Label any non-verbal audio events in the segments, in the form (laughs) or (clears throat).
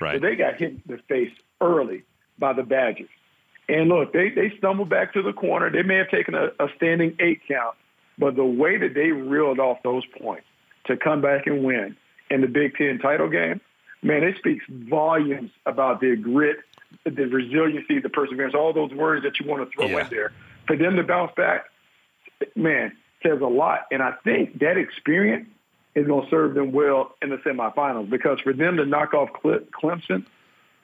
Right. So they got hit in the face early by the Badgers. And look, they, they stumbled back to the corner. They may have taken a, a standing eight count, but the way that they reeled off those points to come back and win in the Big Ten title game, man, it speaks volumes about their grit, the resiliency, the perseverance, all those words that you want to throw Yeah. in there. For them to bounce back, man, says a lot. And I think that experience is going to serve them well in the semifinals because for them to knock off Cle- Clemson,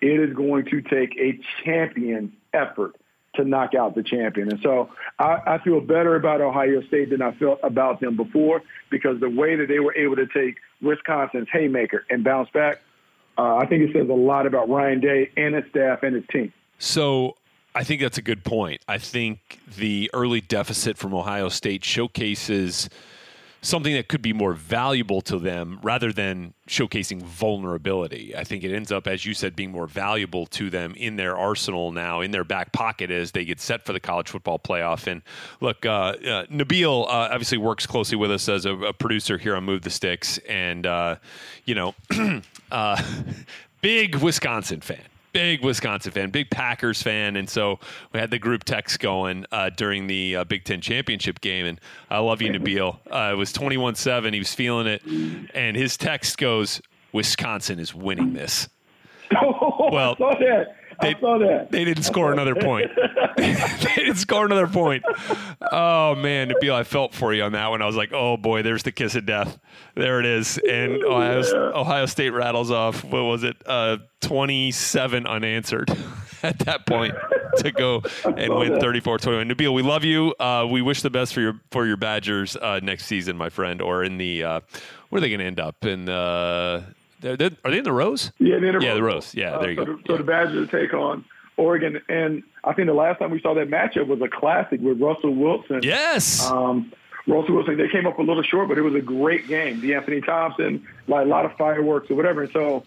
it is going to take a champion effort to knock out the champion. And so I, I feel better about Ohio State than I felt about them before because the way that they were able to take Wisconsin's haymaker and bounce back, uh, I think it says a lot about Ryan Day and his staff and his team. So I think that's a good point. I think the early deficit from Ohio State showcases something that could be more valuable to them rather than showcasing vulnerability. I think it ends up, as you said, being more valuable to them in their arsenal now, in their back pocket as they get set for the college football playoff. And look, uh, uh, Nabil uh, obviously works closely with us as a, a producer here on Move the Sticks, and uh, you know, (clears throat) uh, (laughs) big Wisconsin fan big Wisconsin fan, big Packers fan, and so we had the group text going uh, during the uh, Big Ten championship game. And I love you, Nabil. Uh, it was twenty-one-seven. He was feeling it, and his text goes, "Wisconsin is winning this." (laughs) Well, I saw that. They, I saw that. They didn't score another point. (laughs) they didn't score another point. Oh man, Nabil, I felt for you on that one. I was like, oh boy, there's the kiss of death. There it is. And Ohio, Ohio State rattles off. What was it? Uh, 27 unanswered (laughs) at that point to go (laughs) and win 34-21. Nabil, we love you. Uh, we wish the best for your for your Badgers uh, next season, my friend. Or in the uh, where are they going to end up in? Uh, they're, they're, are they in the Rose? Yeah, they're in the yeah, the Rose Rose. Yeah, Uh, there you so go. The, so the Badgers take on Oregon, and I think the last time we saw that matchup was a classic with Russell Wilson. Yes. Um, Russell Wilson, they came up a little short, but it was a great game. De'Anthony Thomas, like a lot of fireworks or whatever. And so,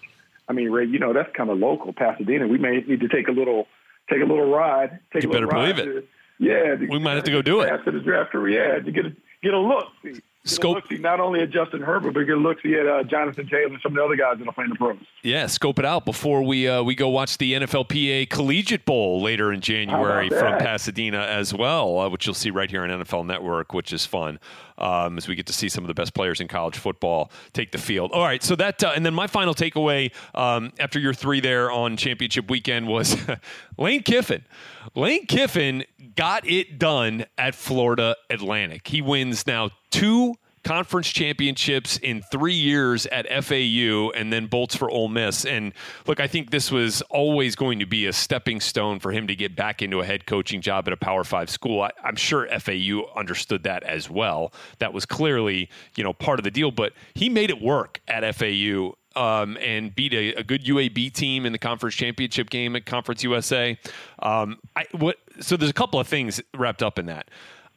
I mean, Ray, you know that's kind of local, Pasadena. We may need to take a little, take a little ride. Take You a better believe it. to- yeah, to- We might have to go do it. After the draft, yeah, to get a, get a look. See. Scope- look-see, not only at Justin Herbert, but get a look see at uh, Jonathan Taylor and some of the other guys that are playing the pros. Yeah, scope it out before we uh, we go watch the NFLPA Collegiate Bowl later in January from? Pasadena as well, uh, which you'll see right here on NFL Network, which is fun um, as we get to see some of the best players in college football take the field. All right, so that uh, and then my final takeaway um, after your three there on championship weekend was (laughs) Lane Kiffin. Lane Kiffin got it done at Florida Atlantic. He wins now two conference championships in three years at FAU and then bolts for Ole Miss. And look, I think this was always going to be a stepping stone for him to get back into a head coaching job at a Power Five school. I, I'm sure FAU understood that as well. That was clearly, you know, part of the deal, but he made it work at FAU. Um, and beat a, a good UAB team in the conference championship game at Conference USA. Um, I, what, so there's a couple of things wrapped up in that.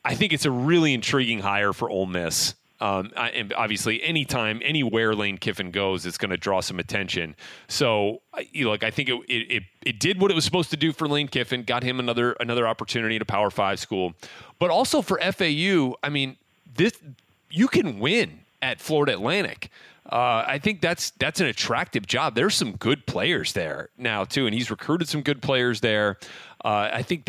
I think it's a really intriguing hire for Ole Miss. Um, I- and obviously, anytime, anywhere Lane Kiffin goes, it's going to draw some attention. So, you know, like I think it, it it it did what it was supposed to do for Lane Kiffin, got him another another opportunity at a Power Five school, but also for FAU. I mean, this you can win at Florida Atlantic. Uh, I think that's that's an attractive job. There's some good players there now too, and he's recruited some good players there. Uh, I think